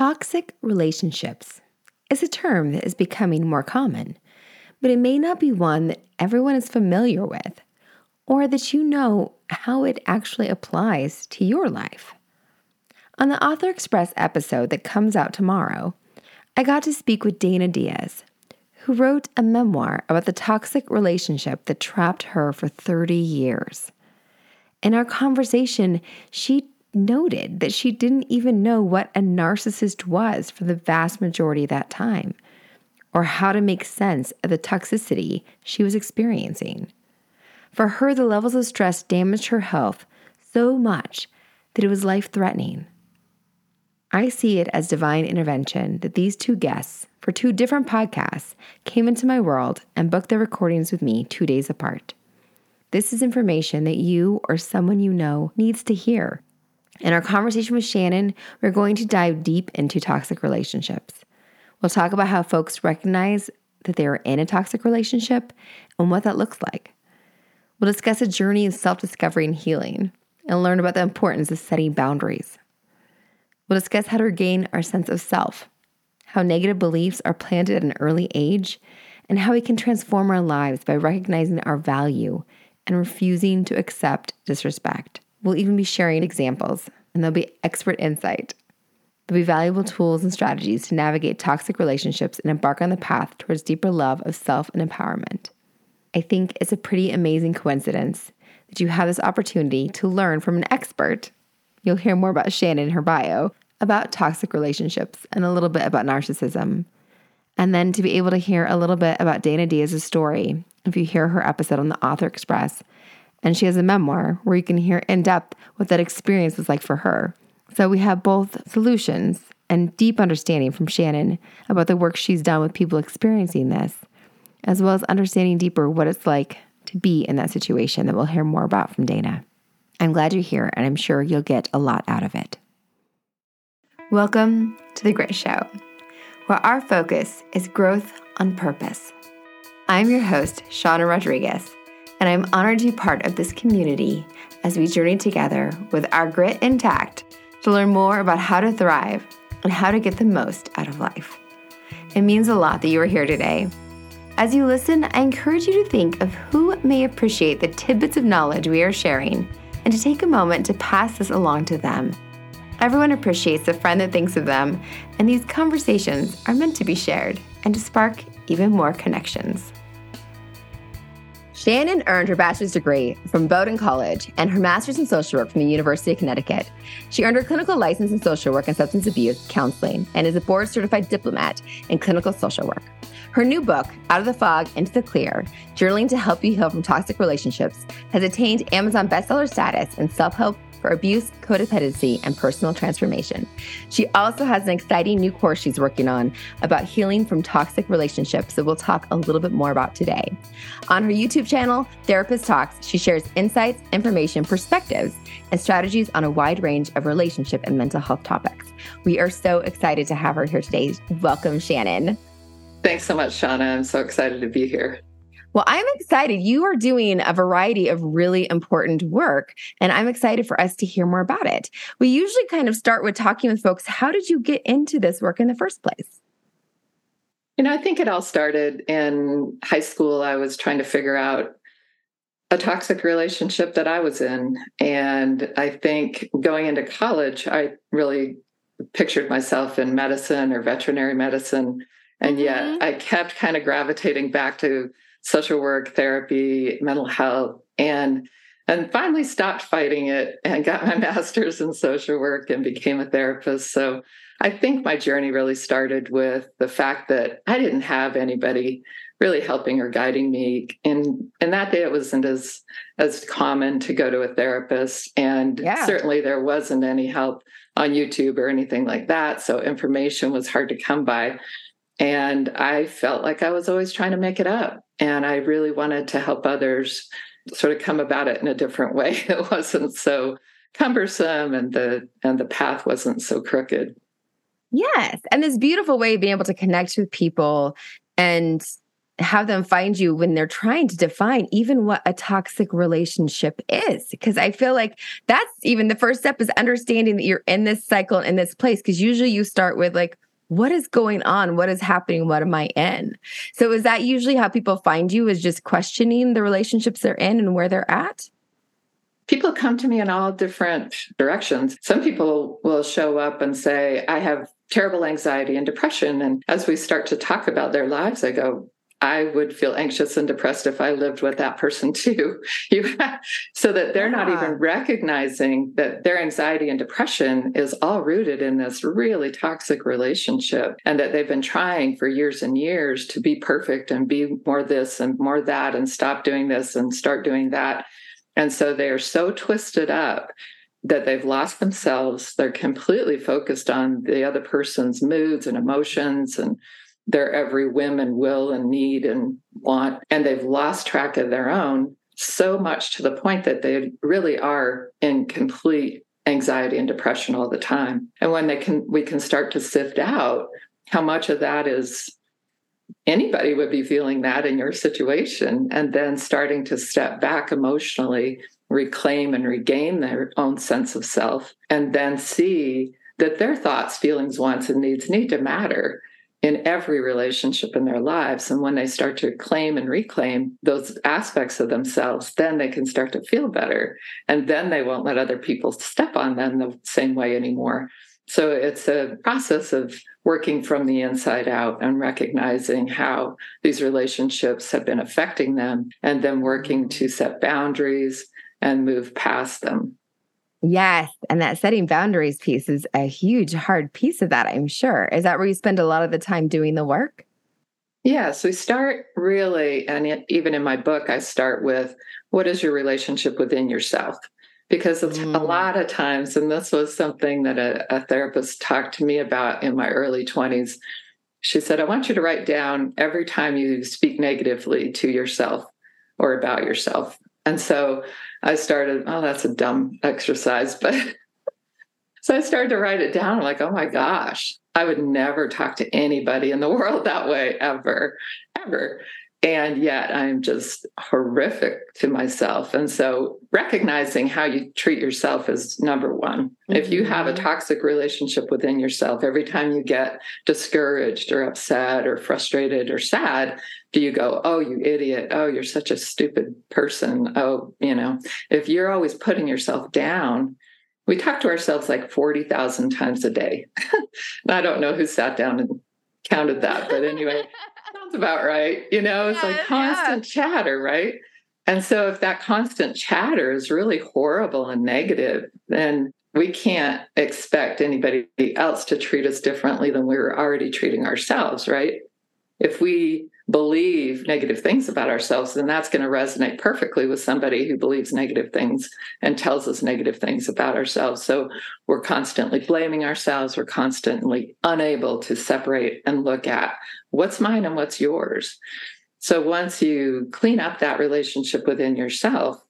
Toxic relationships is a term that is becoming more common, but it may not be one that everyone is familiar with or that you know how it actually applies to your life. On the Author Express episode that comes out tomorrow, I got to speak with Dana Diaz, who wrote a memoir about the toxic relationship that trapped her for 30 years. In our conversation, she noted that she didn't even know what a narcissist was for the vast majority of that time, or how to make sense of the toxicity she was experiencing. For her, the levels of stress damaged her health so much that it was life threatening. I see it as divine intervention that these two guests for two different podcasts came into my world and booked their recordings with me two days apart. This is information that you or someone you know needs to hear. In our conversation with Shannon, we're going to dive deep into toxic relationships. We'll talk about how folks recognize that they are in a toxic relationship and what that looks like. We'll discuss a journey of self discovery and healing and learn about the importance of setting boundaries. We'll discuss how to regain our sense of self, how negative beliefs are planted at an early age, and how we can transform our lives by recognizing our value and refusing to accept disrespect. We'll even be sharing examples, and there'll be expert insight. There'll be valuable tools and strategies to navigate toxic relationships and embark on the path towards deeper love of self and empowerment. I think it's a pretty amazing coincidence that you have this opportunity to learn from an expert. You'll hear more about Shannon in her bio about toxic relationships and a little bit about narcissism. And then to be able to hear a little bit about Dana Diaz's story if you hear her episode on the Author Express. And she has a memoir where you can hear in depth what that experience was like for her. So we have both solutions and deep understanding from Shannon about the work she's done with people experiencing this, as well as understanding deeper what it's like to be in that situation that we'll hear more about from Dana. I'm glad you're here, and I'm sure you'll get a lot out of it. Welcome to The Grit Show, where our focus is growth on purpose. I'm your host, Shauna Rodriguez, and I'm honored to be part of this community as we journey together with our grit intact to learn more about how to thrive and how to get the most out of life. It means a lot that you are here today. As you listen, I encourage you to think of who may appreciate the tidbits of knowledge we are sharing and to take a moment to pass this along to them Everyone appreciates a friend that thinks of them, and these conversations are meant to be shared and to spark even more connections. Shannon earned her bachelor's degree from Bowdoin College and her master's in social work from the University of Connecticut. She earned her clinical license in social work and substance abuse counseling and is a board certified diplomat in clinical social work. Her new book, Out of the Fog into the Clear Journaling to Help You Heal from Toxic Relationships, has attained Amazon bestseller status in self help for abuse, codependency, and personal transformation. She also has an exciting new course she's working on about healing from toxic relationships that we'll talk a little bit more about today. On her YouTube channel, Therapist Talks, she shares insights, information, perspectives, and strategies on a wide range of relationship and mental health topics. We are so excited to have her here today. Welcome, Shannon. Thanks so much, Shauna. I'm so excited to be here. Well, I'm excited. You are doing a variety of really important work, and I'm excited for us to hear more about it. We usually kind of start with talking with folks how did you get into this work in the first place? You know, I think it all started in high school. I was trying to figure out a toxic relationship that I was in. And I think going into college, I really pictured myself in medicine or veterinary medicine. And yet mm-hmm. I kept kind of gravitating back to social work, therapy, mental health, and and finally stopped fighting it and got my master's in social work and became a therapist. So I think my journey really started with the fact that I didn't have anybody really helping or guiding me. And and that day it wasn't as as common to go to a therapist. And yeah. certainly there wasn't any help on YouTube or anything like that. So information was hard to come by. And I felt like I was always trying to make it up. And I really wanted to help others sort of come about it in a different way. It wasn't so cumbersome and the and the path wasn't so crooked. Yes. And this beautiful way of being able to connect with people and have them find you when they're trying to define even what a toxic relationship is. Because I feel like that's even the first step is understanding that you're in this cycle in this place. Because usually you start with like, what is going on? What is happening? What am I in? So is that usually how people find you is just questioning the relationships they're in and where they're at? People come to me in all different directions. Some people will show up and say, I have terrible anxiety and depression. And as we start to talk about their lives, I go, I would feel anxious and depressed if I lived with that person too. You so that they're yeah. not even recognizing that their anxiety and depression is all rooted in this really toxic relationship and that they've been trying for years and years to be perfect and be more this and more that and stop doing this and start doing that. And so they are so twisted up that they've lost themselves. They're completely focused on the other person's moods and emotions and their every whim and will and need and want, and they've lost track of their own so much to the point that they really are in complete anxiety and depression all the time. And when they can, we can start to sift out how much of that is anybody would be feeling that in your situation, and then starting to step back emotionally, reclaim and regain their own sense of self, and then see that their thoughts, feelings, wants, and needs need to matter in every relationship in their lives. And when they start to claim and reclaim those aspects of themselves, then they can start to feel better. And then they won't let other people step on them the same way anymore. So it's a process of working from the inside out and recognizing how these relationships have been affecting them and then working to set boundaries and move past them. Yes. And that setting boundaries piece is a huge, hard piece of that, I'm sure. Is that where you spend a lot of the time doing the work? Yes, we start really, and even in my book, I start with what is your relationship within yourself? Because mm. a lot of times, and this was something that a, a therapist talked to me about in my early 20s, she said, I want you to write down every time you speak negatively to yourself or about yourself. And so I started, oh, that's a dumb exercise, but so I started to write it down. I'm like, oh my gosh, I would never talk to anybody in the world that way ever, ever. And yet I'm just horrific to myself. And so recognizing how you treat yourself is number one. Mm-hmm. If you have a mm-hmm. toxic relationship within yourself, every time you get discouraged or upset or frustrated or sad, do you go, oh, you idiot. Oh, you're such a stupid person. Oh, you know, if you're always putting yourself down, we talk to ourselves like 40,000 times a day. I don't know who sat down and counted that, but anyway. sounds about right. You know, it's yeah, like constant yeah. chatter, right? And so if that constant chatter is really horrible and negative, then we can't expect anybody else to treat us differently than we are already treating ourselves, right? If we believe negative things about ourselves, then that's going to resonate perfectly with somebody who believes negative things and tells us negative things about ourselves. So we're constantly blaming ourselves. We're constantly unable to separate and look at what's mine and what's yours. So once you clean up that relationship within yourself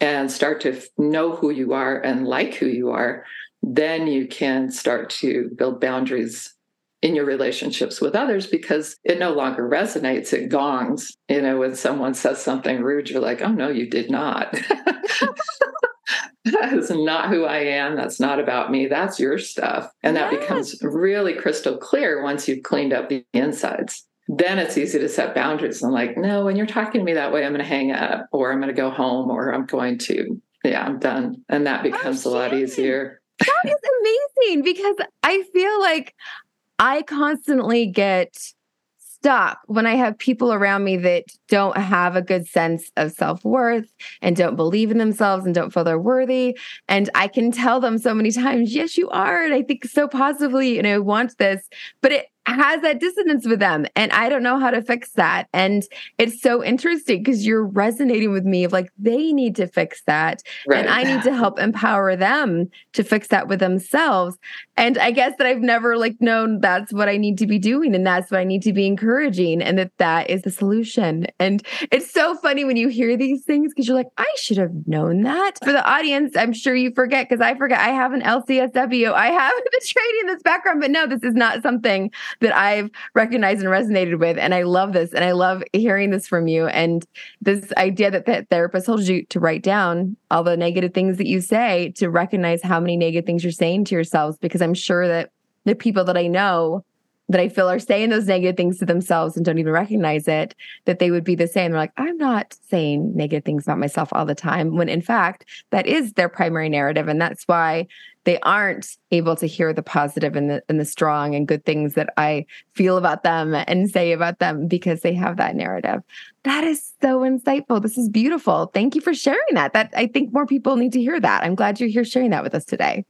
and start to know who you are and like who you are, then you can start to build boundaries in your relationships with others because it no longer resonates. It gongs. You know, when someone says something rude, you're like, oh, no, you did not. that is not who I am. That's not about me. That's your stuff. And that yes. becomes really crystal clear once you've cleaned up the insides. Then it's easy to set boundaries and like, no, when you're talking to me that way, I'm going to hang up or I'm going to go home or I'm going to, yeah, I'm done. And that becomes oh, a lot easier. That is amazing because I feel like I constantly get stuck when I have people around me that don't have a good sense of self worth and don't believe in themselves and don't feel they're worthy. And I can tell them so many times, yes, you are. And I think so positively, and I want this, but it has that dissonance with them and i don't know how to fix that and it's so interesting because you're resonating with me of like they need to fix that right. and i need to help empower them to fix that with themselves and i guess that i've never like known that's what i need to be doing and that's what i need to be encouraging and that that is the solution And it's so funny when you hear these things because you're like, I should have known that. For the audience, I'm sure you forget because I forget I have an LCSW. I have the training in this background, but no, this is not something that I've recognized and resonated with. And I love this. And I love hearing this from you. And this idea that the therapist told you to write down all the negative things that you say to recognize how many negative things you're saying to yourselves, because I'm sure that the people that I know that I feel are saying those negative things to themselves and don't even recognize it, that they would be the same. They're like, I'm not saying negative things about myself all the time, when in fact, that is their primary narrative. And that's why they aren't able to hear the positive and the, and the strong and good things that I feel about them and say about them because they have that narrative. That is so insightful. This is beautiful. Thank you for sharing that. That I think more people need to hear that. I'm glad you're here sharing that with us today.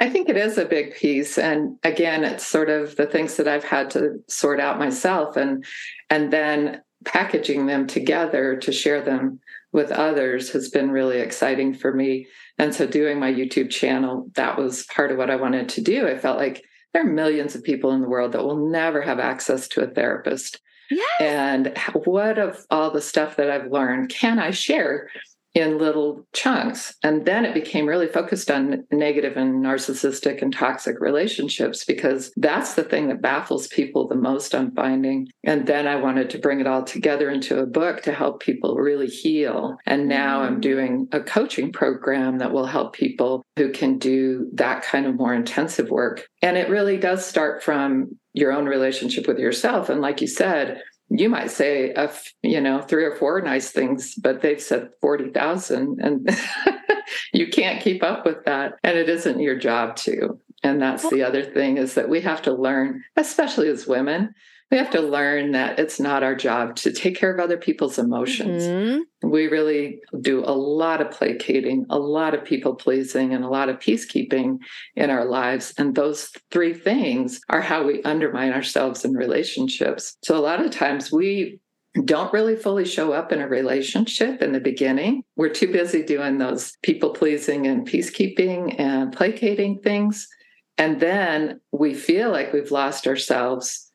I think it is a big piece. And again, it's sort of the things that I've had to sort out myself and and then packaging them together to share them with others has been really exciting for me. And so doing my YouTube channel, that was part of what I wanted to do. I felt like there are millions of people in the world that will never have access to a therapist. Yes. And what of all the stuff that I've learned can I share in little chunks. And then it became really focused on negative and narcissistic and toxic relationships because that's the thing that baffles people the most, I'm finding. And then I wanted to bring it all together into a book to help people really heal. And now I'm mm. doing a coaching program that will help people who can do that kind of more intensive work. And it really does start from your own relationship with yourself. And like you said, you might say a you know three or four nice things but they've said 40,000 and you can't keep up with that. And it isn't your job to. And that's the other thing is that we have to learn especially as women we have to learn that it's not our job to take care of other people's emotions. Mm-hmm. We really do a lot of placating, a lot of people pleasing, and a lot of peacekeeping in our lives. And those three things are how we undermine ourselves in relationships. So a lot of times we don't really fully show up in a relationship in the beginning. We're too busy doing those people pleasing and peacekeeping and placating things. And then we feel like we've lost ourselves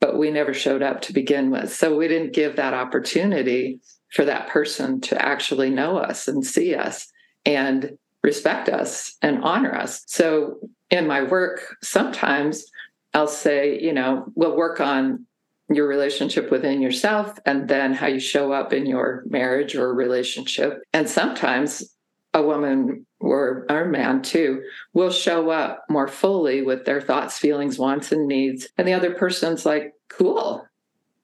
but we never showed up to begin with. So we didn't give that opportunity for that person to actually know us and see us and respect us and honor us. So in my work, sometimes I'll say, you know, we'll work on your relationship within yourself and then how you show up in your marriage or relationship. And sometimes a woman or, or a man too will show up more fully with their thoughts, feelings, wants, and needs. And the other person's like, cool.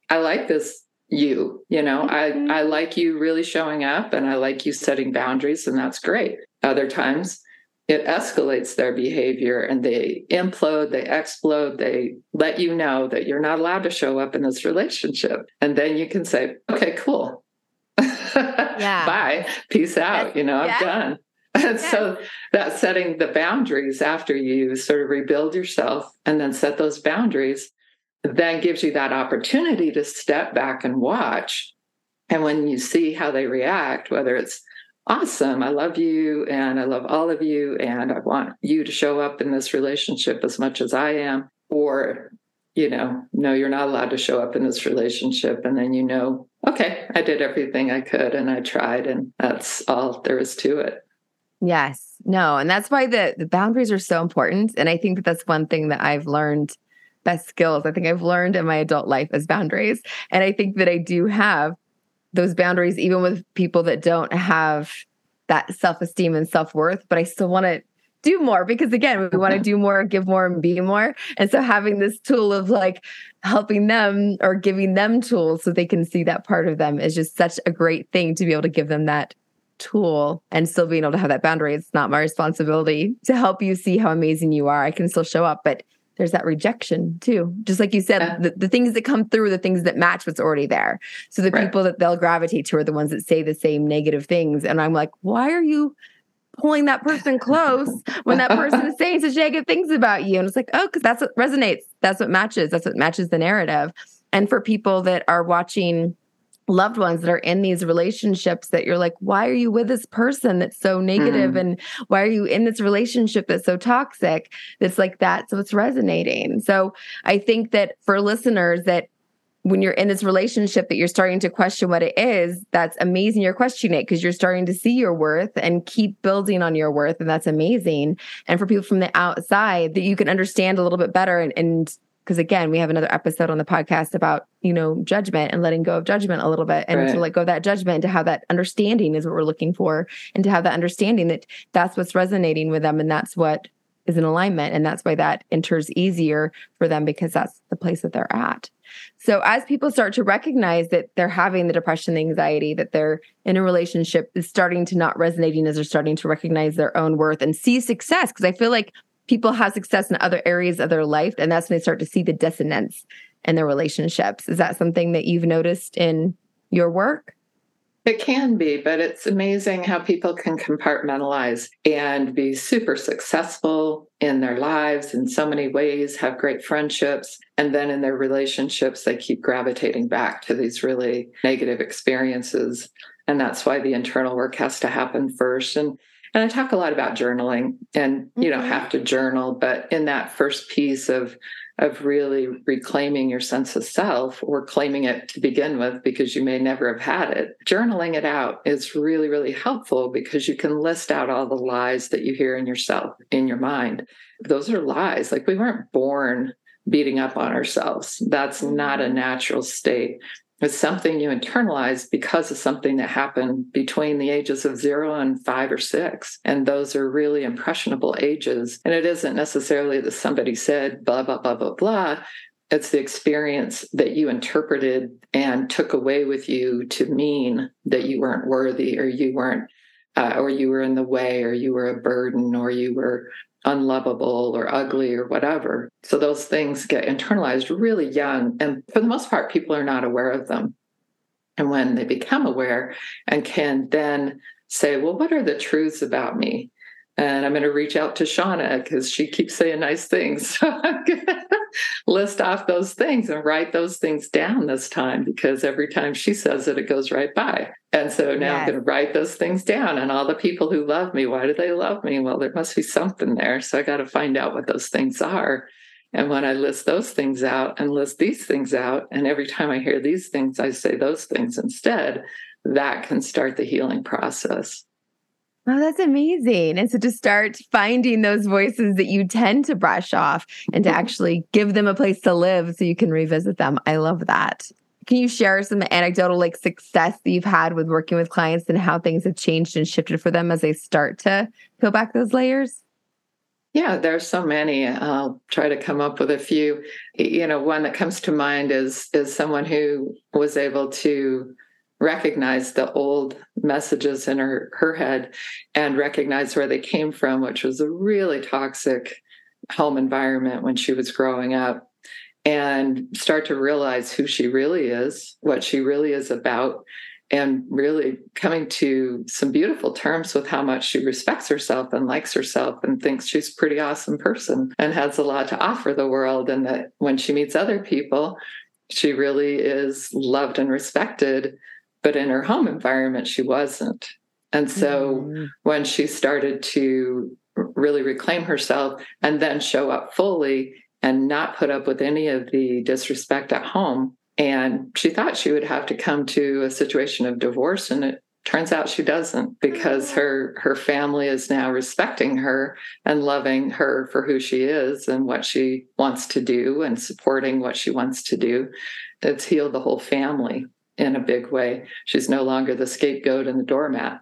I like this you, you know, mm-hmm. I, I like you really showing up and I like you setting boundaries, and that's great. Other times it escalates their behavior and they implode, they explode, they let you know that you're not allowed to show up in this relationship. And then you can say, okay, cool. Yeah. Bye. Peace out. you know, I'm done. And yeah. so that setting the boundaries after you sort of rebuild yourself and then set those boundaries then gives you that opportunity to step back and watch. And when you see how they react, whether it's awesome, I love you and I love all of you and I want you to show up in this relationship as much as I am, or, you know, no, you're not allowed to show up in this relationship. And then you know, okay, I did everything I could and I tried, and that's all there is to it. Yes. No. And that's why the, the boundaries are so important. And I think that that's one thing that I've learned best skills I think I've learned in my adult life as boundaries. And I think that I do have those boundaries even with people that don't have that self-esteem and self-worth, but I still want to do more because again, we want to do more, give more and be more. And so having this tool of like helping them or giving them tools so they can see that part of them is just such a great thing to be able to give them that tool and still being able to have that boundary. It's not my responsibility to help you see how amazing you are. I can still show up, but there's that rejection too. Just like you said, yeah. the, the, things that come through, the things that match what's already there. So the right. people that they'll gravitate to are the ones that say the same negative things. And I'm like, why are you pulling that person close when that person is saying such negative things about you? And it's like, oh, because that's what resonates. That's what matches. That's what matches the narrative. And for people that are watching loved ones that are in these relationships that you're like why are you with this person that's so negative mm. and why are you in this relationship that's so toxic that's like that so it's resonating so i think that for listeners that when you're in this relationship that you're starting to question what it is, that's amazing. You're questioning it because you're starting to see your worth and keep building on your worth. And that's amazing. And for people from the outside, that you can understand a little bit better. And because again, we have another episode on the podcast about, you know, judgment and letting go of judgment a little bit and right. to let go of that judgment to have that understanding is what we're looking for and to have that understanding that that's what's resonating with them and that's what is in alignment. And that's why that enters easier for them because that's the place that they're at. So as people start to recognize that they're having the depression, the anxiety, that they're in a relationship is starting to not resonating as they're starting to recognize their own worth and see success. Because I feel like people have success in other areas of their life, and that's when they start to see the dissonance in their relationships. Is that something that you've noticed in your work? It can be, but it's amazing how people can compartmentalize and be super successful in their lives in so many ways, have great friendships. And then in their relationships, they keep gravitating back to these really negative experiences. And that's why the internal work has to happen first. And and I talk a lot about journaling, and you don't mm-hmm. have to journal, but in that first piece of of really reclaiming your sense of self or claiming it to begin with because you may never have had it. Journaling it out is really, really helpful because you can list out all the lies that you hear in yourself, in your mind. Those are lies. Like we weren't born beating up on ourselves. That's not a mm-hmm. natural state. It's something you internalize because of something that happened between the ages of zero and five or six. And those are really impressionable ages. And it isn't necessarily that somebody said blah, blah, blah, blah, blah. It's the experience that you interpreted and took away with you to mean that you weren't worthy or you weren't, uh, or you were in the way or you were a burden or you were unlovable or ugly or whatever. So those things get internalized really young. And for the most part, people are not aware of them. And when they become aware and can then say, well, what are the truths about me? And I'm going to reach out to Shauna because she keeps saying nice things. So I'm going to list off those things and write those things down this time because every time she says it, it goes right by. And so now yes. I'm going to write those things down. And all the people who love me, why do they love me? Well, there must be something there. So I got to find out what those things are. And when I list those things out and list these things out, and every time I hear these things, I say those things instead, that can start the healing process. Oh, that's amazing. And so to start finding those voices that you tend to brush off and to mm-hmm. actually give them a place to live so you can revisit them. I love that. Can you share some anecdotal like success that you've had with working with clients and how things have changed and shifted for them as they start to peel back those layers? Yeah, there's so many. I'll try to come up with a few. You know, one that comes to mind is is someone who was able to recognize the old messages in her, her head and recognize where they came from, which was a really toxic home environment when she was growing up, and start to realize who she really is, what she really is about, and really coming to some beautiful terms with how much she respects herself and likes herself and thinks she's a pretty awesome person and has a lot to offer the world. And that when she meets other people, she really is loved and respected but in her home environment, she wasn't. And so mm-hmm. when she started to really reclaim herself and then show up fully and not put up with any of the disrespect at home, and she thought she would have to come to a situation of divorce, and it turns out she doesn't because mm-hmm. her her family is now respecting her and loving her for who she is and what she wants to do and supporting what she wants to do it's healed the whole family in a big way. She's no longer the scapegoat and the doormat.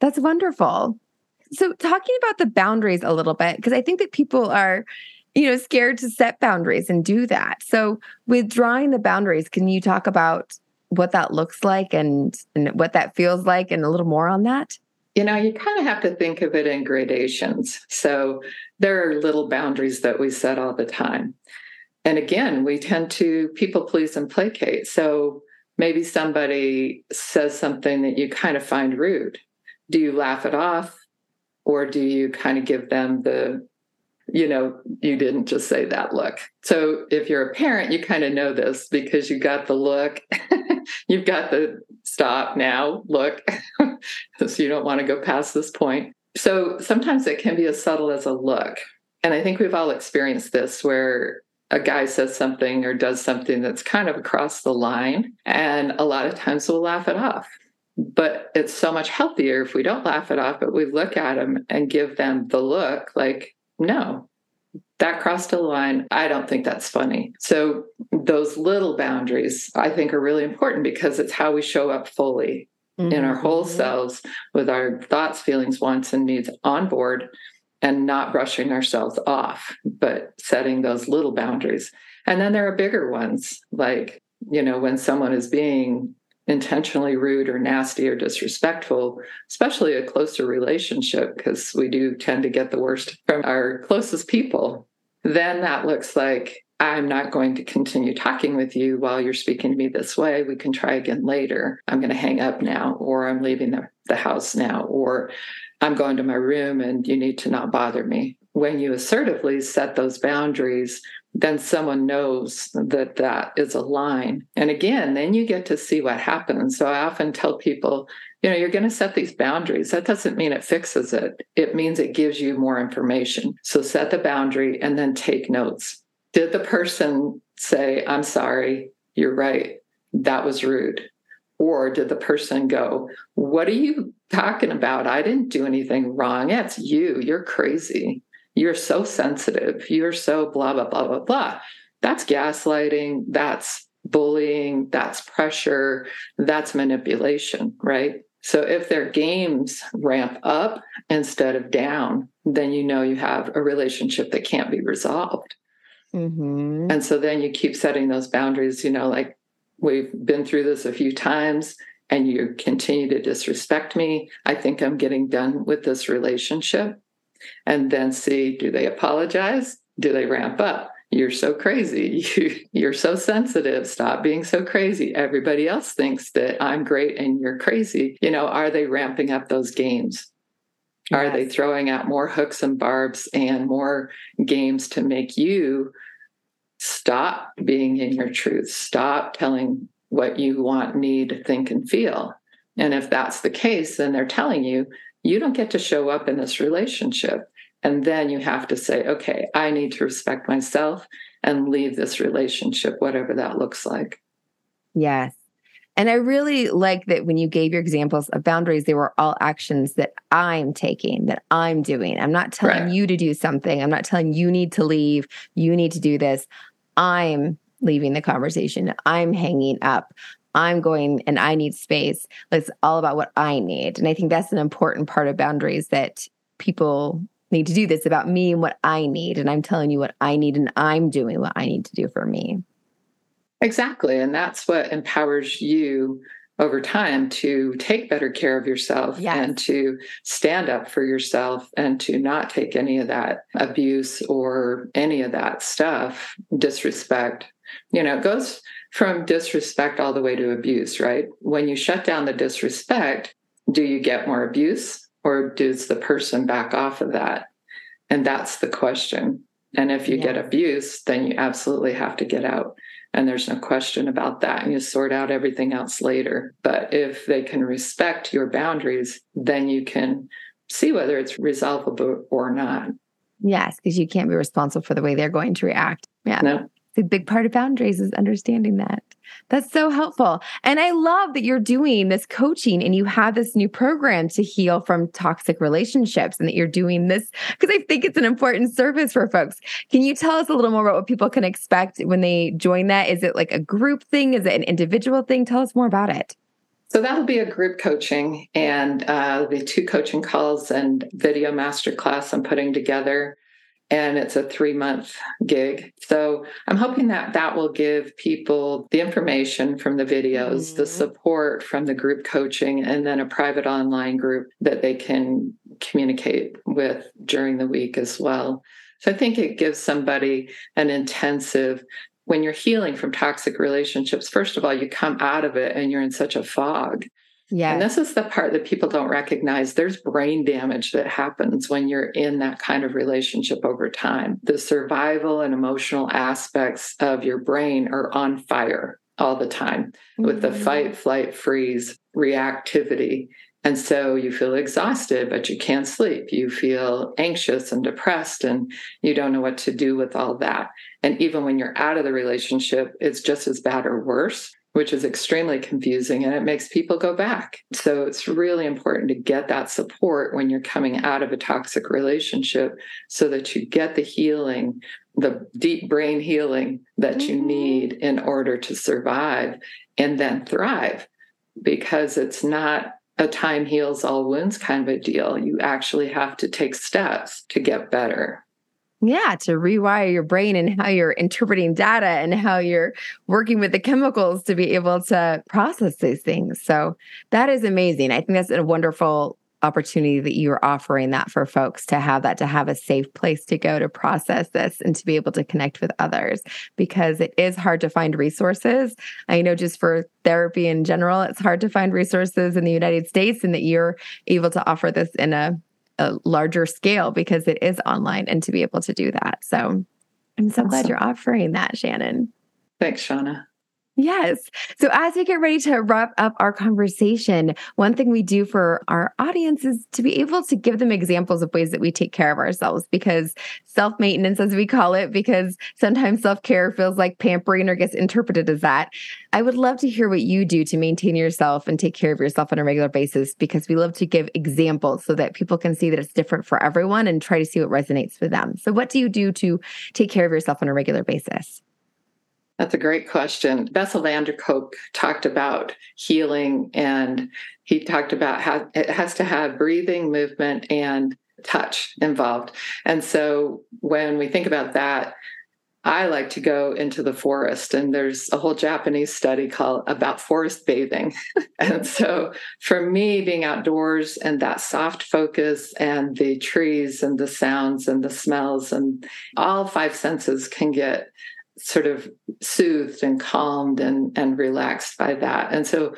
That's wonderful. So, talking about the boundaries a little bit, because I think that people are, you know, scared to set boundaries and do that. So, withdrawing the boundaries, can you talk about what that looks like and, and what that feels like and a little more on that? You know, you kind of have to think of it in gradations. So, there are little boundaries that we set all the time. And again, we tend to people please and placate. So, maybe somebody says something that you kind of find rude. Do you laugh it off or do you kind of give them the, you know, you didn't just say that look? So if you're a parent, you kind of know this because you got the look, you've got the stop now look, so you don't want to go past this point. So sometimes it can be as subtle as a look. And I think we've all experienced this where a guy says something or does something that's kind of across the line. And a lot of times we'll laugh it off. But it's so much healthier if we don't laugh it off, but we look at them and give them the look like, no, that crossed a line. I don't think that's funny. So, those little boundaries I think are really important because it's how we show up fully mm-hmm. in our whole mm-hmm. selves with our thoughts, feelings, wants, and needs on board and not brushing ourselves off, but setting those little boundaries. And then there are bigger ones, like, you know, when someone is being intentionally rude or nasty or disrespectful, especially a closer relationship, because we do tend to get the worst from our closest people, then that looks like I'm not going to continue talking with you while you're speaking to me this way. We can try again later. I'm going to hang up now, or I'm leaving the, the house now, or I'm going to my room and you need to not bother me. When you assertively set those boundaries, then someone knows that that is a line. And again, then you get to see what happens. So I often tell people, you know, you're going to set these boundaries. That doesn't mean it fixes it, it means it gives you more information. So set the boundary and then take notes. Did the person say, I'm sorry, you're right, that was rude? Or did the person go, What are you talking about? I didn't do anything wrong. That's you. You're crazy. You're so sensitive. You're so blah, blah, blah, blah, blah. That's gaslighting. That's bullying. That's pressure. That's manipulation, right? So if their games ramp up instead of down, then you know you have a relationship that can't be resolved. Mm-hmm. And so then you keep setting those boundaries, you know, like We've been through this a few times and you continue to disrespect me. I think I'm getting done with this relationship. And then see do they apologize? Do they ramp up? You're so crazy. You, are so sensitive. Stop being so crazy. Everybody else thinks that I'm great and you're crazy. You know, are they ramping up those games? Yes. Are they throwing out more hooks and barbs and more games to make you stop being in your truth, stop telling what you want, need, to think, and feel. And if that's the case, then they're telling you, you don't get to show up in this relationship. And then you have to say, okay, I need to respect myself and leave this relationship, whatever that looks like. Yes. And I really like that when you gave your examples of boundaries, they were all actions that I'm taking, that I'm doing. I'm not telling right. you to do something. I'm not telling you need to leave. You need to do this. I'm leaving the conversation. I'm hanging up. I'm going and I need space. It's all about what I need. And I think that's an important part of boundaries that people need to do this about me and what I need. And I'm telling you what I need and I'm doing what I need to do for me. Exactly. And that's what empowers you over time to take better care of yourself yes. and to stand up for yourself and to not take any of that abuse or any of that stuff, disrespect. You know, it goes from disrespect all the way to abuse, right? When you shut down the disrespect, do you get more abuse or does the person back off of that? And that's the question. And if you yes. get abuse, then you absolutely have to get out. And there's no question about that. And you sort out everything else later. But if they can respect your boundaries, then you can see whether it's resolvable or not. Yes, because you can't be responsible for the way they're going to react. Yeah. No. The big part of boundaries is understanding that. That's so helpful. And I love that you're doing this coaching and you have this new program to heal from toxic relationships and that you're doing this because I think it's an important service for folks. Can you tell us a little more about what people can expect when they join that? Is it like a group thing? Is it an individual thing? Tell us more about it. So that'll be a group coaching and uh, the two coaching calls and video masterclass I'm putting together and it's a three month gig. So I'm hoping that that will give people the information from the videos, mm-hmm. the support from the group coaching, and then a private online group that they can communicate with during the week as well. So I think it gives somebody an intensive when you're healing from toxic relationships, first of all, you come out of it and you're in such a fog. Yeah. And this is the part that people don't recognize. There's brain damage that happens when you're in that kind of relationship over time. The survival and emotional aspects of your brain are on fire all the time mm-hmm. with the mm-hmm. fight, flight, freeze reactivity. And so you feel exhausted, but you can't sleep. You feel anxious and depressed, and you don't know what to do with all that. And even when you're out of the relationship, it's just as bad or worse, which is extremely confusing and it makes people go back. So it's really important to get that support when you're coming out of a toxic relationship so that you get the healing, the deep brain healing that mm-hmm. you need in order to survive and then thrive because it's not a time heals all wounds kind of a deal. You actually have to take steps to get better. Yeah, to rewire your brain and how you're interpreting data and how you're working with the chemicals to be able to process these things. So that is amazing. I think that's a wonderful opportunity that you're offering that for folks to have that to have a safe place to go to process this and to be able to connect with others because it is hard to find resources i know just for therapy in general it's hard to find resources in the united states and that you're able to offer this in a, a larger scale because it is online and to be able to do that. So i'm so awesome. glad you're offering that shannon. Thanks shauna Yes. So, as we get ready to wrap up our conversation, one thing we do for our audience is to be able to give them examples of ways that we take care of ourselves because self maintenance, as we call it, because sometimes self care feels like pampering or gets interpreted as that. I would love to hear what you do to maintain yourself and take care of yourself on a regular basis because we love to give examples so that people can see that it's different for everyone and try to see what resonates for them. So, what do you do to take care of yourself on a regular basis? That's a great question. Bessel van der Kolk talked about healing, and he talked about how it has to have breathing, movement, and touch involved. And so when we think about that, I like to go into the forest, and there's a whole Japanese study called about forest bathing. and so, for me, being outdoors and that soft focus, and the trees, and the sounds, and the smells, and all five senses can get sort of soothed and calmed and, and relaxed by that. And so,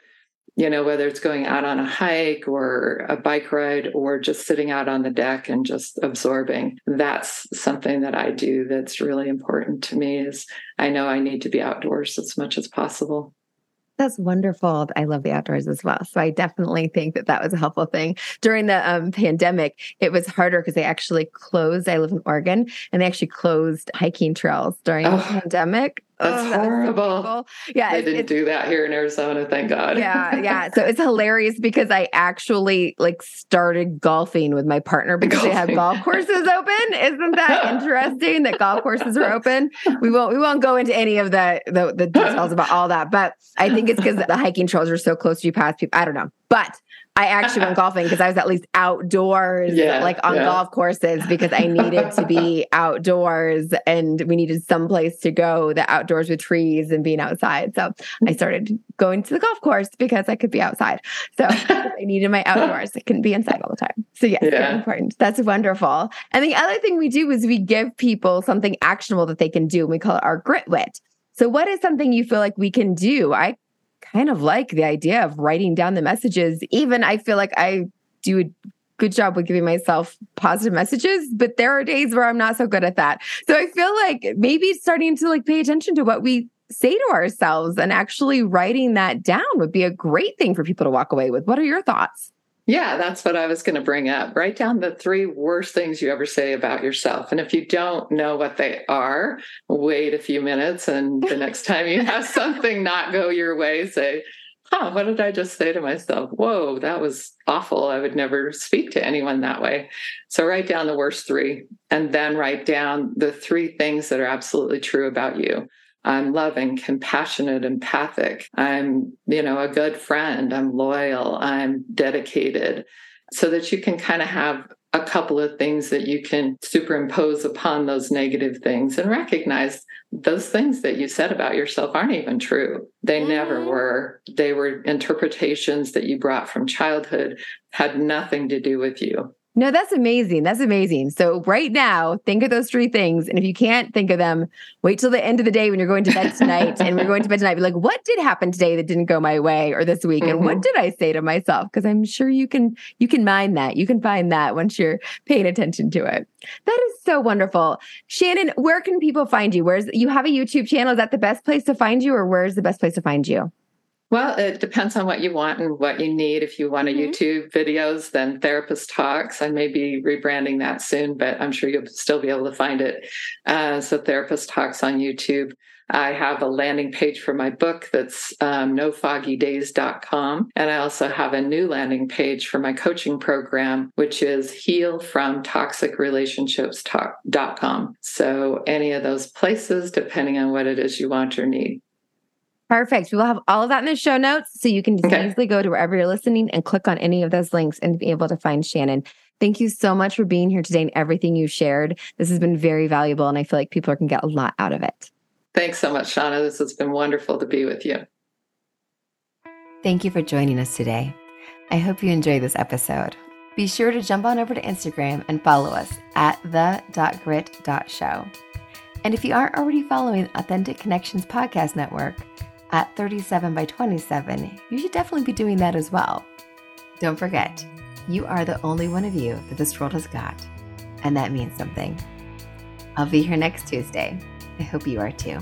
you know, whether it's going out on a hike or a bike ride or just sitting out on the deck and just absorbing, that's something that I do that's really important to me is I know I need to be outdoors as much as possible. That's wonderful. I love the outdoors as well. So I definitely think that that was a helpful thing. During the um, pandemic, it was harder because they actually closed. I live in Oregon and they actually closed hiking trails during oh. the pandemic. That's oh, horrible. Yeah, I didn't do that here in Arizona. Thank God. yeah, yeah. So it's hilarious because I actually like started golfing with my partner because golfing. they have golf courses open. Isn't that interesting that golf courses are open? We won't we won't go into any of the the, the details about all that, but I think it's because the hiking trails are so close to you past people. I don't know, but I actually went golfing because I was at least outdoors, yeah, like on yeah. golf courses, because I needed to be outdoors and we needed some place to go, the outdoors with trees and being outside. So I mm-hmm. started going to the golf course because I could be outside. So I needed my outdoors. I couldn't be inside all the time. So yes, yeah. important. That's wonderful. And the other thing we do is we give people something actionable that they can do. And we call it our grit wit. So, what is something you feel like we can do? I kind of like the idea of writing down the messages. Even I feel like I do a good job with giving myself positive messages, but there are days where I'm not so good at that. So I feel like maybe starting to like pay attention to what we say to ourselves and actually writing that down would be a great thing for people to walk away with. What are your thoughts? Yeah, that's what I was going to bring up. Write down the three worst things you ever say about yourself. And if you don't know what they are, wait a few minutes. And the next time you have something not go your way, say, huh, what did I just say to myself? Whoa, that was awful. I would never speak to anyone that way. So write down the worst three and then write down the three things that are absolutely true about you. I'm loving, compassionate, empathic. I'm, you know, a good friend. I'm loyal. I'm dedicated. So that you can kind of have a couple of things that you can superimpose upon those negative things and recognize those things that you said about yourself aren't even true. They mm-hmm. never were. They were interpretations that you brought from childhood, had nothing to do with you. No, that's amazing. That's amazing. So, right now, think of those three things. And if you can't think of them, wait till the end of the day when you're going to bed tonight and we're going to bed tonight. Be like, what did happen today that didn't go my way or this week? Mm-hmm. And what mm-hmm. did I say to myself? Because I'm sure you can you can mind that. You can find that once you're paying attention to it. That is so wonderful. Shannon, where can people find you? Where's you have a YouTube channel? Is that the best place to find you, or where's the best place to find you? Well, it depends on what you want and what you need. If you want a mm-hmm. YouTube videos, then Therapist Talks. I may be rebranding that soon, but I'm sure you'll still be able to find it. Uh, so Therapist Talks on YouTube. I have a landing page for my book that's um, nofoggydays.com. And I also have a new landing page for my coaching program, which is healfromtoxicrelationships.com. So any of those places, depending on what it is you want or need. Perfect. We will have all of that in the show notes so you can just okay. easily go to wherever you're listening and click on any of those links and be able to find Shannon. Thank you so much for being here today and everything you shared. This has been very valuable and I feel like people can get a lot out of it. Thanks so much, Shauna. This has been wonderful to be with you. Thank you for joining us today. I hope you enjoyed this episode. Be sure to jump on over to Instagram and follow us at the.grit.show. And if you aren't already following Authentic Connections Podcast Network, at 37 by 27, you should definitely be doing that as well. Don't forget, you are the only one of you that this world has got, and that means something. I'll be here next Tuesday. I hope you are too.